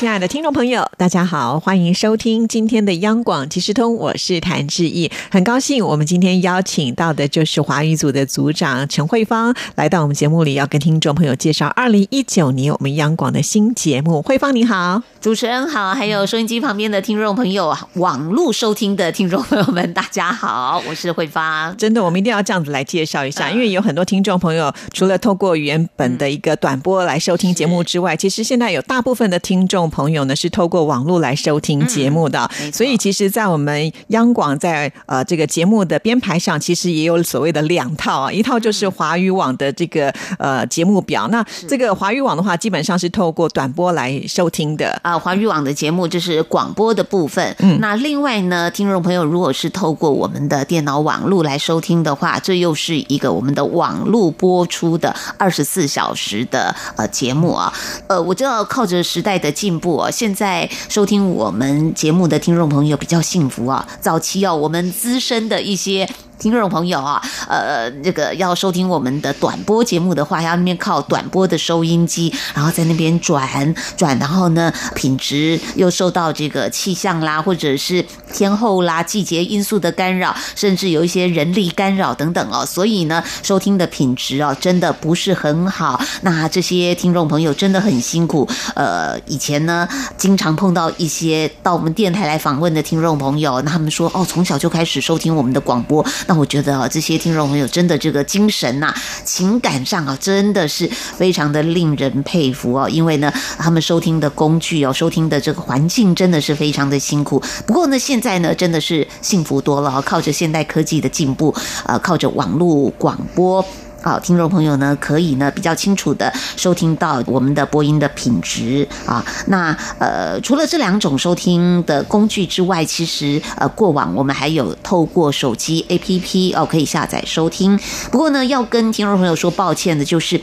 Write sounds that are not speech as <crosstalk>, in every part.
亲爱的听众朋友，大家好，欢迎收听今天的央广即时通，我是谭志毅，很高兴我们今天邀请到的就是华语组的组长陈慧芳来到我们节目里，要跟听众朋友介绍二零一九年我们央广的新节目。慧芳你好，主持人好，还有收音机旁边的听众朋友，网络收听的听众朋友们，大家好，我是慧芳。真的，我们一定要这样子来介绍一下，因为有很多听众朋友除了透过原本的一个短波来收听节目之外，其实现在有大部分的听众。朋友呢是透过网络来收听节目的，所以其实，在我们央广在呃这个节目的编排上，其实也有所谓的两套啊，一套就是华语网的这个呃节目表。那这个华语网的话，基本上是透过短波来收听的啊。华语网的节目就是广播的部分。嗯，那另外呢，听众朋友如果是透过我们的电脑网络来收听的话，这又是一个我们的网络播出的二十四小时的呃节目啊。呃，我知道靠着时代的进。不，现在收听我们节目的听众朋友比较幸福啊。早期哦，我们资深的一些。听众朋友啊，呃，这个要收听我们的短波节目的话，要那边靠短波的收音机，然后在那边转转，然后呢，品质又受到这个气象啦，或者是天候啦、季节因素的干扰，甚至有一些人力干扰等等哦，所以呢，收听的品质哦，真的不是很好。那这些听众朋友真的很辛苦。呃，以前呢，经常碰到一些到我们电台来访问的听众朋友，那他们说哦，从小就开始收听我们的广播。那我觉得啊，这些听众朋友真的这个精神呐，情感上啊，真的是非常的令人佩服哦。因为呢，他们收听的工具哦，收听的这个环境真的是非常的辛苦。不过呢，现在呢，真的是幸福多了靠着现代科技的进步，呃，靠着网络广播。好，听众朋友呢，可以呢比较清楚的收听到我们的播音的品质啊。那呃，除了这两种收听的工具之外，其实呃，过往我们还有透过手机 APP 哦，可以下载收听。不过呢，要跟听众朋友说抱歉的，就是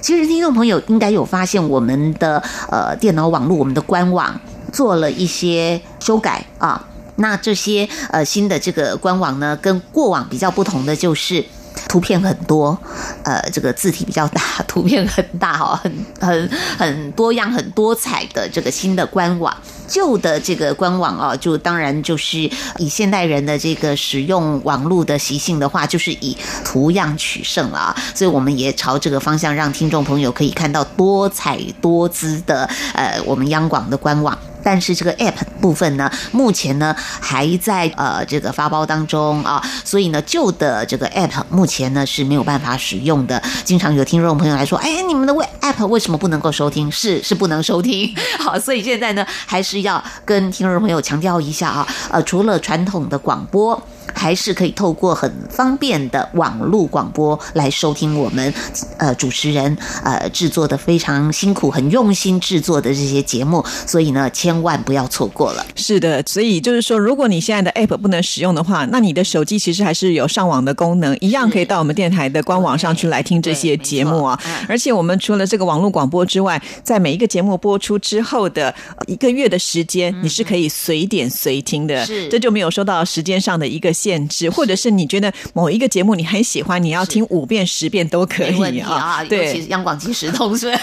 其实听众朋友应该有发现，我们的呃电脑网络，我们的官网做了一些修改啊。那这些呃新的这个官网呢，跟过往比较不同的就是。图片很多，呃，这个字体比较大，<laughs> 图片很大哈，很很很多样、很多彩的这个新的官网。旧的这个官网啊，就当然就是以现代人的这个使用网络的习性的话，就是以图样取胜了啊。所以我们也朝这个方向，让听众朋友可以看到多彩多姿的呃，我们央广的官网。但是这个 App 部分呢，目前呢还在呃这个发包当中啊，所以呢旧的这个 App 目前呢是没有办法使用的。经常有听众朋友来说，哎，你们的 App 为什么不能够收听？是是不能收听。<laughs> 好，所以现在呢还是要跟听众朋友强调一下啊，呃，除了传统的广播。还是可以透过很方便的网络广播来收听我们呃主持人呃制作的非常辛苦、很用心制作的这些节目，所以呢，千万不要错过了。是的，所以就是说，如果你现在的 App 不能使用的话，那你的手机其实还是有上网的功能，一样可以到我们电台的官网上去来听这些节目啊。而且我们除了这个网络广播之外，在每一个节目播出之后的一个月的时间，你是可以随点随听的，是这就没有受到时间上的一个。限制，或者是你觉得某一个节目你很喜欢，你要听五遍十遍都可以啊。对，央广即时通是。<laughs>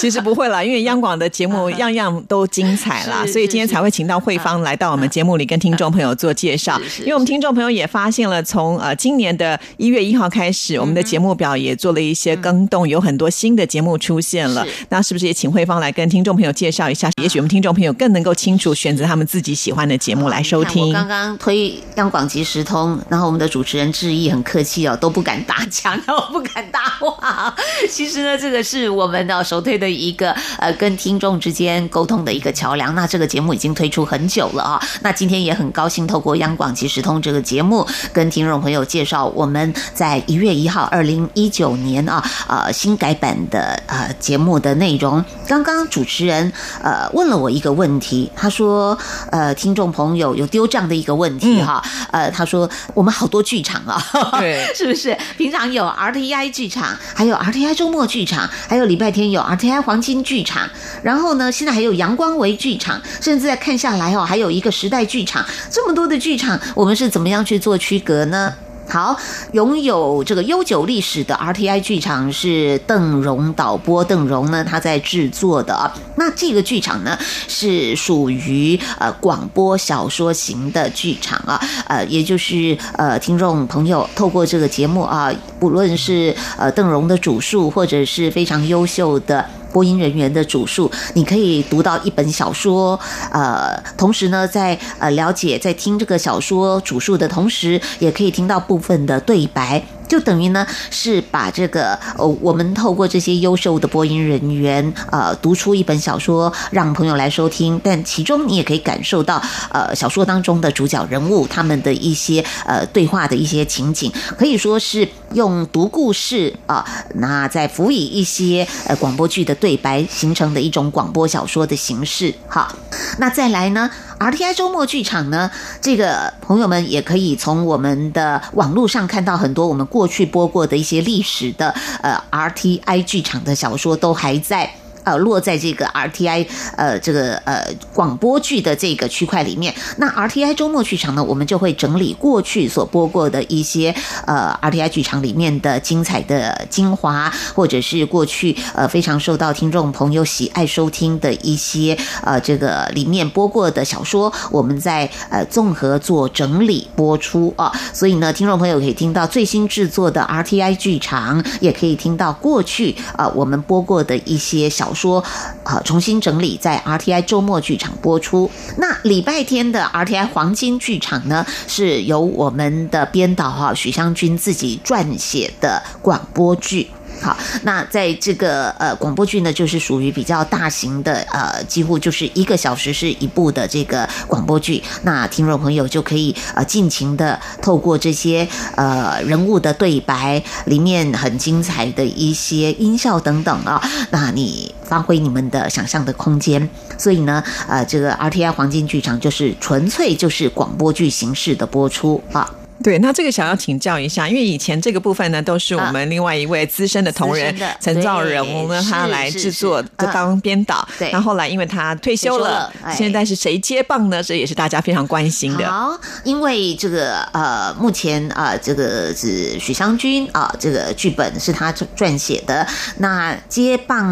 其实不会啦，因为央广的节目 <laughs> 样样都精彩啦，所以今天才会请到慧芳来到我们节目里跟听众朋友做介绍。因为我们听众朋友也发现了，从呃今年的一月一号开始，我们的节目表也做了一些更动，有很多新的节目出现了。那是不是也请慧芳来跟听众朋友介绍一下？也许我们听众朋友更能够清楚选择他们自己喜欢的节目来收听。刚刚刚推央广即时通，然后我们的主持人致意很客气哦，都不敢打枪，然后不敢搭话。其实呢，这个是我们的，首推的一个呃跟听众之间沟通的一个桥梁。那这个节目已经推出很久了啊，那今天也很高兴透过央广即时通这个节目，跟听众朋友介绍我们在一月一号二零一九年啊呃新改版的呃节目的内容。刚刚主持人呃问了我一个问题，他说呃听众朋友有丢这样的一个问题哈，呃他说我们好多剧场啊，对，<laughs> 是不是？平常有 RTI 剧场，还有 RTI 周末剧场，还有礼拜天有 RTI 黄金剧场，然后呢，现在还有阳光维剧场，甚至在看下来哦，还有一个时代剧场，这么多的剧场，我们是怎么样去做区隔呢？好，拥有这个悠久历史的 RTI 剧场是邓荣导播，邓荣呢他在制作的啊。那这个剧场呢是属于呃广播小说型的剧场啊，呃，也就是呃听众朋友透过这个节目啊，不论是呃邓荣的主述，或者是非常优秀的。播音人员的主述，你可以读到一本小说，呃，同时呢，在呃了解在听这个小说主述的同时，也可以听到部分的对白。就等于呢，是把这个呃，我们透过这些优秀的播音人员，呃，读出一本小说，让朋友来收听。但其中你也可以感受到，呃，小说当中的主角人物他们的一些呃对话的一些情景，可以说是用读故事啊，那再辅以一些呃广播剧的对白，形成的一种广播小说的形式。好，那再来呢？RTI 周末剧场呢，这个朋友们也可以从我们的网络上看到很多我们过去播过的一些历史的呃 RTI 剧场的小说都还在。呃，落在这个 RTI 呃这个呃广播剧的这个区块里面。那 RTI 周末剧场呢，我们就会整理过去所播过的一些呃 RTI 剧场里面的精彩的精华，或者是过去呃非常受到听众朋友喜爱收听的一些呃这个里面播过的小说，我们在呃综合做整理播出啊。所以呢，听众朋友可以听到最新制作的 RTI 剧场，也可以听到过去呃我们播过的一些小。说啊，重新整理在 RTI 周末剧场播出。那礼拜天的 RTI 黄金剧场呢，是由我们的编导哈许湘君自己撰写的广播剧。好，那在这个呃广播剧呢，就是属于比较大型的，呃，几乎就是一个小时是一部的这个广播剧。那听众朋友就可以呃尽情的透过这些呃人物的对白，里面很精彩的一些音效等等啊，那你发挥你们的想象的空间。所以呢，呃，这个 RTI 黄金剧场就是纯粹就是广播剧形式的播出啊。对，那这个想要请教一下，因为以前这个部分呢，都是我们另外一位资深的同仁 <laughs> 陈兆荣呢，他来制作，就当编导。对，那后来因为他退休了，现在是谁接棒呢？这也是大家非常关心的。好，因为这个呃，目前啊，这个是许湘君啊，这个剧本是他撰写的。那接棒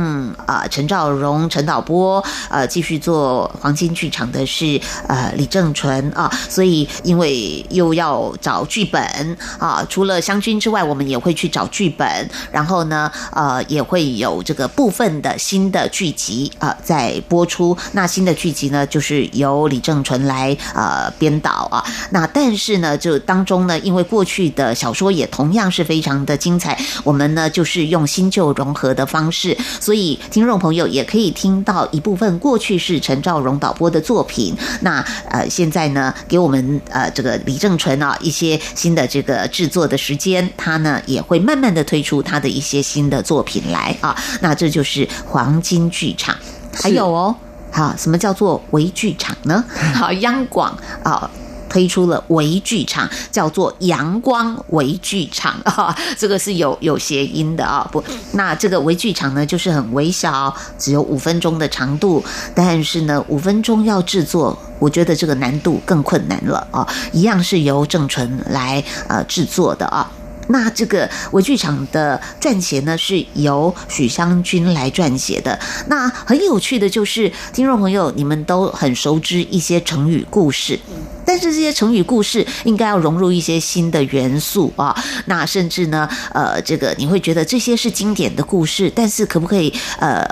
啊，陈兆荣、陈导播呃，继续做黄金剧场的是呃李正淳啊，所以因为又要找。剧本啊，除了湘军之外，我们也会去找剧本，然后呢，呃，也会有这个部分的新的剧集啊在播出。那新的剧集呢，就是由李正淳来呃编导啊。那但是呢，就当中呢，因为过去的小说也同样是非常的精彩，我们呢就是用新旧融合的方式，所以听众朋友也可以听到一部分过去是陈兆荣导播的作品。那呃，现在呢，给我们呃这个李正淳啊一些些。新的这个制作的时间，他呢也会慢慢的推出他的一些新的作品来啊。那这就是黄金剧场，还有哦，好，什么叫做微剧场呢？<laughs> 好，央广啊推出了微剧场，叫做阳光微剧场 <laughs> 啊，这个是有有谐音的啊。不，那这个微剧场呢，就是很微小，只有五分钟的长度，但是呢，五分钟要制作。我觉得这个难度更困难了啊！一样是由郑纯来呃制作的啊。那这个文剧场的撰写呢，是由许湘君来撰写的。那很有趣的就是，听众朋友你们都很熟知一些成语故事，但是这些成语故事应该要融入一些新的元素啊。那甚至呢，呃，这个你会觉得这些是经典的故事，但是可不可以呃？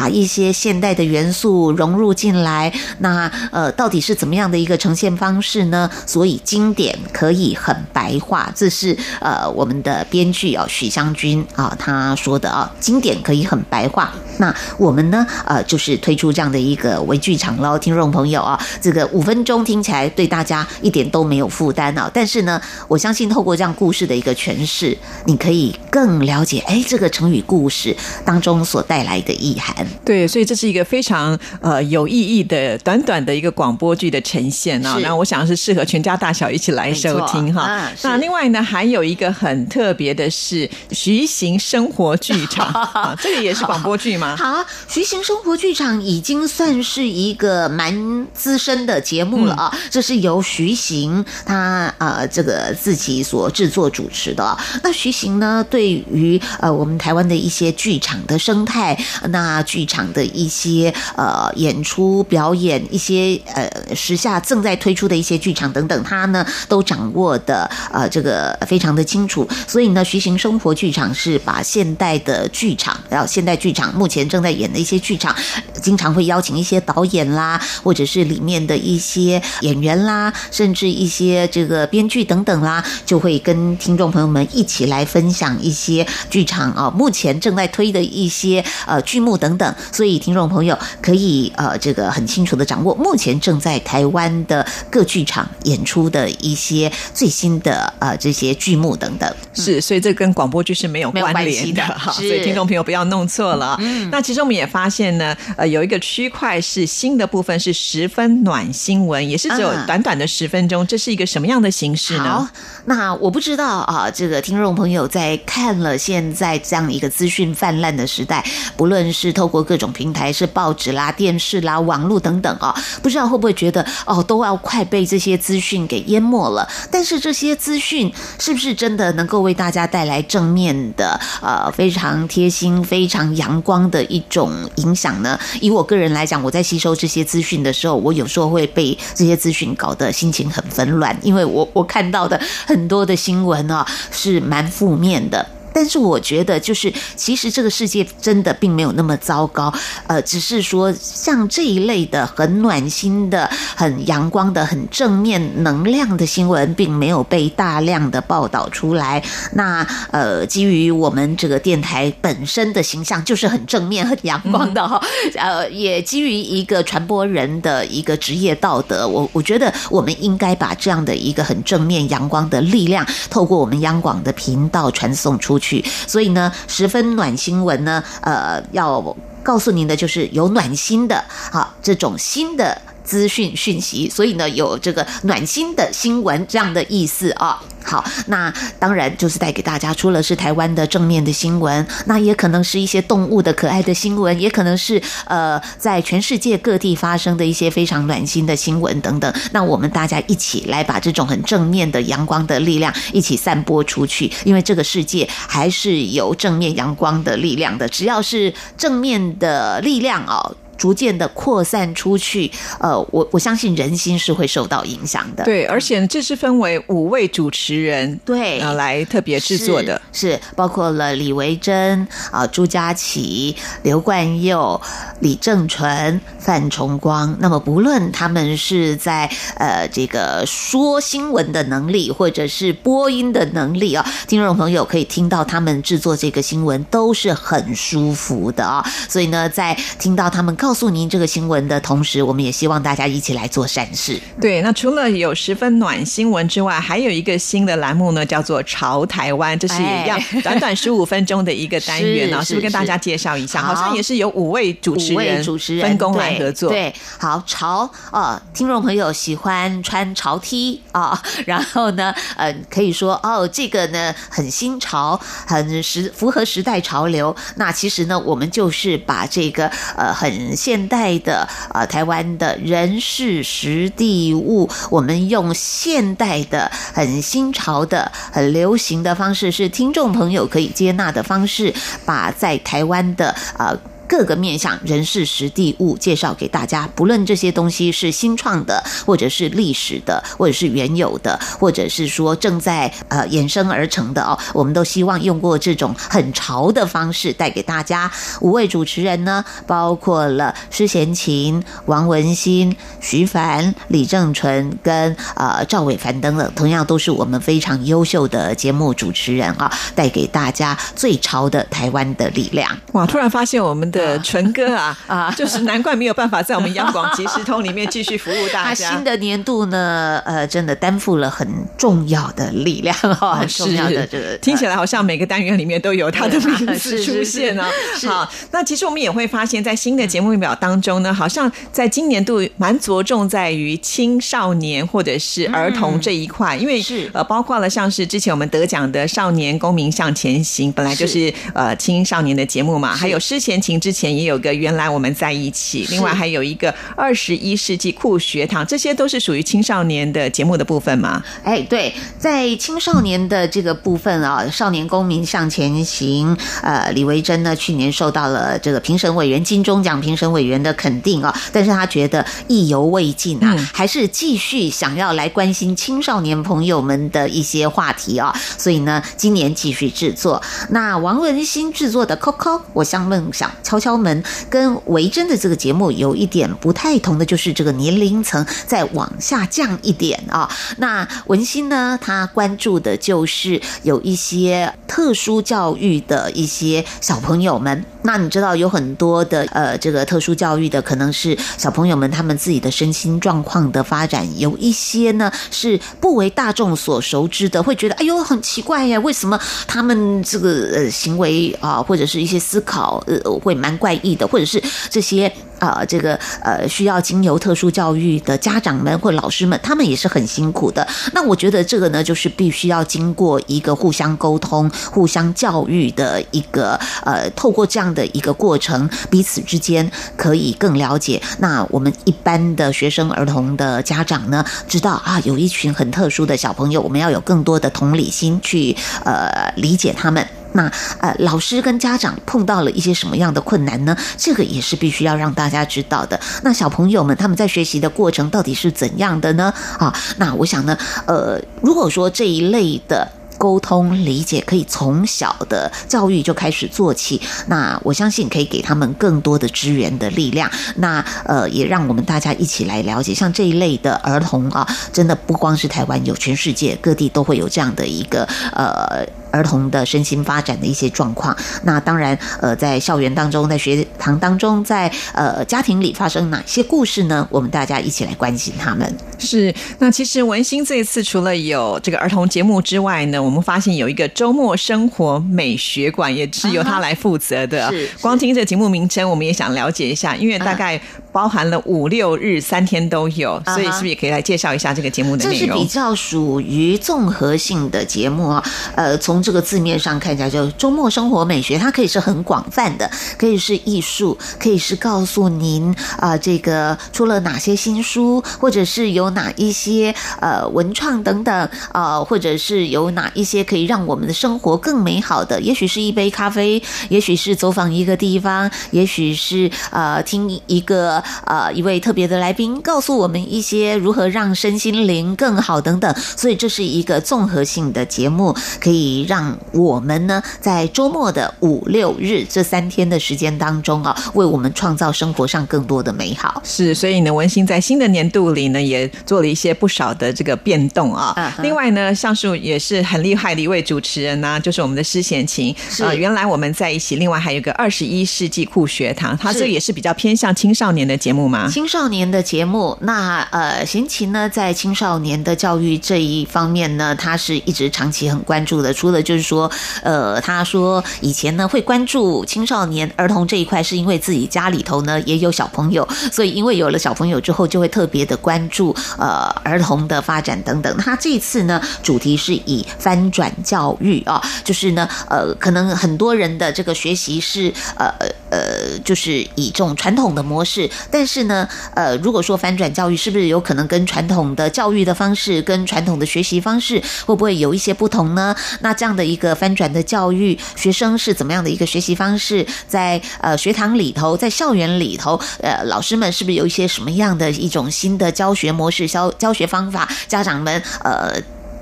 把一些现代的元素融入进来，那呃，到底是怎么样的一个呈现方式呢？所以经典可以很白话，这是呃我们的编剧啊许湘君啊他说的啊，经典可以很白话。那我们呢呃就是推出这样的一个微剧场喽，听众朋友啊，这个五分钟听起来对大家一点都没有负担啊，但是呢，我相信透过这样故事的一个诠释，你可以更了解哎这个成语故事当中所带来的意涵。对，所以这是一个非常呃有意义的短短的一个广播剧的呈现啊。那我想是适合全家大小一起来收听哈。那另外呢，还有一个很特别的是徐行生活剧场，<laughs> 这个也是广播剧吗？好，徐行生活剧场已经算是一个蛮资深的节目了啊。这是由徐行他呃这个自己所制作主持的。那徐行呢，对于呃我们台湾的一些剧场的生态，那剧场的一些呃演出表演，一些呃时下正在推出的一些剧场等等，他呢都掌握的呃这个非常的清楚。所以呢，徐行生活剧场是把现代的剧场，然后现代剧场目前正在演的一些剧场，经常会邀请一些导演啦，或者是里面的一些演员啦，甚至一些这个编剧等等啦，就会跟听众朋友们一起来分享一些剧场啊目前正在推的一些呃剧目等等。所以听众朋友可以呃这个很清楚的掌握目前正在台湾的各剧场演出的一些最新的呃这些剧目等等。是，所以这跟广播剧是没有关联的哈，所以听众朋友不要弄错了。嗯，那其实我们也发现呢，呃，有一个区块是新的部分是十分暖新闻，也是只有短短的十分钟，这是一个什么样的形式呢？那我不知道啊，这个听众朋友在看了现在这样一个资讯泛滥的时代，不论是透过各种平台，是报纸啦、电视啦、网络等等啊，不知道会不会觉得哦，都要快被这些资讯给淹没了？但是这些资讯是不是真的能够为大家带来正面的、呃，非常贴心、非常阳光的一种影响呢？以我个人来讲，我在吸收这些资讯的时候，我有时候会被这些资讯搞得心情很纷乱，因为我我看到的很多的新闻啊，是蛮负面的。但是我觉得，就是其实这个世界真的并没有那么糟糕，呃，只是说像这一类的很暖心的、很阳光的、很正面能量的新闻，并没有被大量的报道出来。那呃，基于我们这个电台本身的形象就是很正面、很阳光的哈，呃，也基于一个传播人的一个职业道德，我我觉得我们应该把这样的一个很正面、阳光的力量，透过我们央广的频道传送出。去，所以呢，十分暖心文呢，呃，要告诉您的就是有暖心的，好，这种新的。资讯讯息，所以呢，有这个暖心的新闻这样的意思啊。好，那当然就是带给大家，除了是台湾的正面的新闻，那也可能是一些动物的可爱的新闻，也可能是呃，在全世界各地发生的一些非常暖心的新闻等等。那我们大家一起来把这种很正面的阳光的力量一起散播出去，因为这个世界还是有正面阳光的力量的。只要是正面的力量哦。逐渐的扩散出去，呃，我我相信人心是会受到影响的。对，而且这是分为五位主持人对来特别制作的，是包括了李维珍啊、朱佳琪、刘冠佑、李正淳、范崇光。那么不论他们是在呃这个说新闻的能力，或者是播音的能力啊，听众朋友可以听到他们制作这个新闻都是很舒服的啊。所以呢，在听到他们告告诉您这个新闻的同时，我们也希望大家一起来做善事。对，那除了有十分暖新闻之外，还有一个新的栏目呢，叫做“潮台湾”，这是一样短短十五分钟的一个单元 <laughs> 呢，是不是跟大家介绍一下？好像也是有五位主持人主持人分工来合作。对，好潮啊！听众朋友喜欢穿潮 T 啊，<laughs> 然后呢，呃，可以说哦，这个呢很新潮，很时符合时代潮流。那其实呢，我们就是把这个呃很。现代的啊，台湾的人事实地物，我们用现代的很新潮的、很流行的方式，是听众朋友可以接纳的方式，把在台湾的啊。各个面向人事实地物介绍给大家，不论这些东西是新创的，或者是历史的，或者是原有的，或者是说正在呃衍生而成的哦，我们都希望用过这种很潮的方式带给大家。五位主持人呢，包括了施贤琴、王文新、徐凡、李正淳跟呃赵伟凡等等，同样都是我们非常优秀的节目主持人啊，带给大家最潮的台湾的力量。哇！突然发现我们的纯哥啊 <laughs> 啊，就是难怪没有办法在我们央广即时通里面继续服务大家。<laughs> 新的年度呢，呃，真的担负了很重要的力量哈，<laughs> 很重要的这个听起来好像每个单元里面都有他的名字出现哦。是。是是好，那其实我们也会发现，在新的节目表当中呢，好像在今年度蛮着重在于青少年或者是儿童这一块，因为是。呃，包括了像是之前我们得奖的《少年公民向前行》，本来就是呃青少年的节目嘛，还有诗前情之前也有个原来我们在一起，另外还有一个二十一世纪酷学堂，这些都是属于青少年的节目的部分嘛。哎，对，在青少年的这个部分啊，少年公民向前行，呃，李维珍呢，去年受到了这个评审委员金钟奖评审委员的肯定啊，但是他觉得意犹未尽啊，嗯还是继续想要来关心青少年朋友们的一些话题啊，所以呢，今年继续制作。那王文新制作的《Coco 我向梦想敲敲门》跟维珍的这个节目有一点不太同的，就是这个年龄层再往下降一点啊。那文心呢，他关注的就是有一些特殊教育的一些小朋友们。那你知道有很多的呃，这个特殊教育的，可能是小朋友们他们自己的身心状况的发展，有一些呢是不为大众所熟知的，会觉得哎呦很奇怪呀，为什么他们这个呃行为啊，或者是一些思考呃会蛮怪异的，或者是这些。啊，这个呃，需要经由特殊教育的家长们或老师们，他们也是很辛苦的。那我觉得这个呢，就是必须要经过一个互相沟通、互相教育的一个呃，透过这样的一个过程，彼此之间可以更了解。那我们一般的学生、儿童的家长呢，知道啊，有一群很特殊的小朋友，我们要有更多的同理心去呃理解他们。那呃，老师跟家长碰到了一些什么样的困难呢？这个也是必须要让大家知道的。那小朋友们他们在学习的过程到底是怎样的呢？啊，那我想呢，呃，如果说这一类的。沟通理解可以从小的教育就开始做起，那我相信可以给他们更多的支援的力量。那呃，也让我们大家一起来了解，像这一类的儿童啊，真的不光是台湾有，全世界各地都会有这样的一个呃。儿童的身心发展的一些状况，那当然，呃，在校园当中，在学堂当中，在呃家庭里发生哪些故事呢？我们大家一起来关心他们。是，那其实文心这一次除了有这个儿童节目之外呢，我们发现有一个周末生活美学馆，也是由他来负责的。啊是是光听这节目名称，我们也想了解一下，因为大概包含了五六日三天都有，所以是不是也可以来介绍一下这个节目的这是比？较属于综合性的节目啊，呃，从这个字面上看起来，就周末生活美学，它可以是很广泛的，可以是艺术，可以是告诉您啊、这个出了哪些新书，或者是有哪一些呃文创等等啊、或者是有哪一些可以让我们的生活更美好的，也许是一杯咖啡，也许是走访一个地方，也许是呃听一个呃一位特别的来宾告诉我们一些如何让身心灵更好等等，所以这是一个综合性的节目，可以让我们呢在周末的五六日这三天的时间当中啊，为我们创造生活上更多的美好。是，所以呢，文心在新的年度里呢，也做了一些不少的这个变动啊。另外呢，上述也是很厉害的一位主持人呢、就是我们的施贤琴。是呃，原来我们在一起，另外还有一个二十一世纪酷学堂，它这也是比较偏向青少年的的节目吗？青少年的节目，那呃，贤琴呢，在青少年的教育这一方面呢，他是一直长期很关注的。除了就是说，呃，他说以前呢会关注青少年儿童这一块，是因为自己家里头呢也有小朋友，所以因为有了小朋友之后，就会特别的关注呃儿童的发展等等。他这次呢，主题是以翻转教育啊，就是呢，呃，可能很多人的这个学习是呃呃，就是以这种传统的模式，但是呢，呃，如果说翻转教育，是不是有可能跟传统的教育的方式、跟传统的学习方式会不会有一些不同呢？那这样的一个翻转的教育，学生是怎么样的一个学习方式？在呃学堂里头，在校园里头，呃，老师们是不是有一些什么样的一种新的教学模式、教教学方法？家长们呃。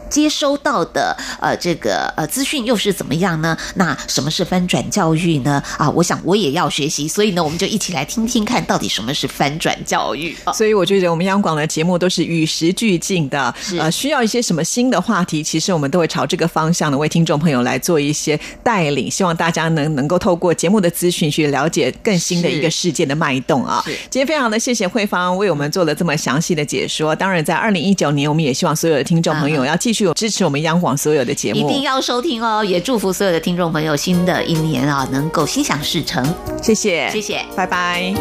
接收到的呃这个呃资讯又是怎么样呢？那什么是翻转教育呢？啊，我想我也要学习，所以呢，我们就一起来听听看到底什么是翻转教育。所以我觉得我们央广的节目都是与时俱进的，呃，需要一些什么新的话题，其实我们都会朝这个方向呢为听众朋友来做一些带领，希望大家能能够透过节目的资讯去了解更新的一个世界的脉动啊。今天非常的谢谢慧芳为我们做了这么详细的解说。当然，在二零一九年，我们也希望所有的听众朋友要继续。支持我们央广所有的节目，一定要收听哦！也祝福所有的听众朋友，新的一年啊，能够心想事成。谢谢，谢谢，拜拜。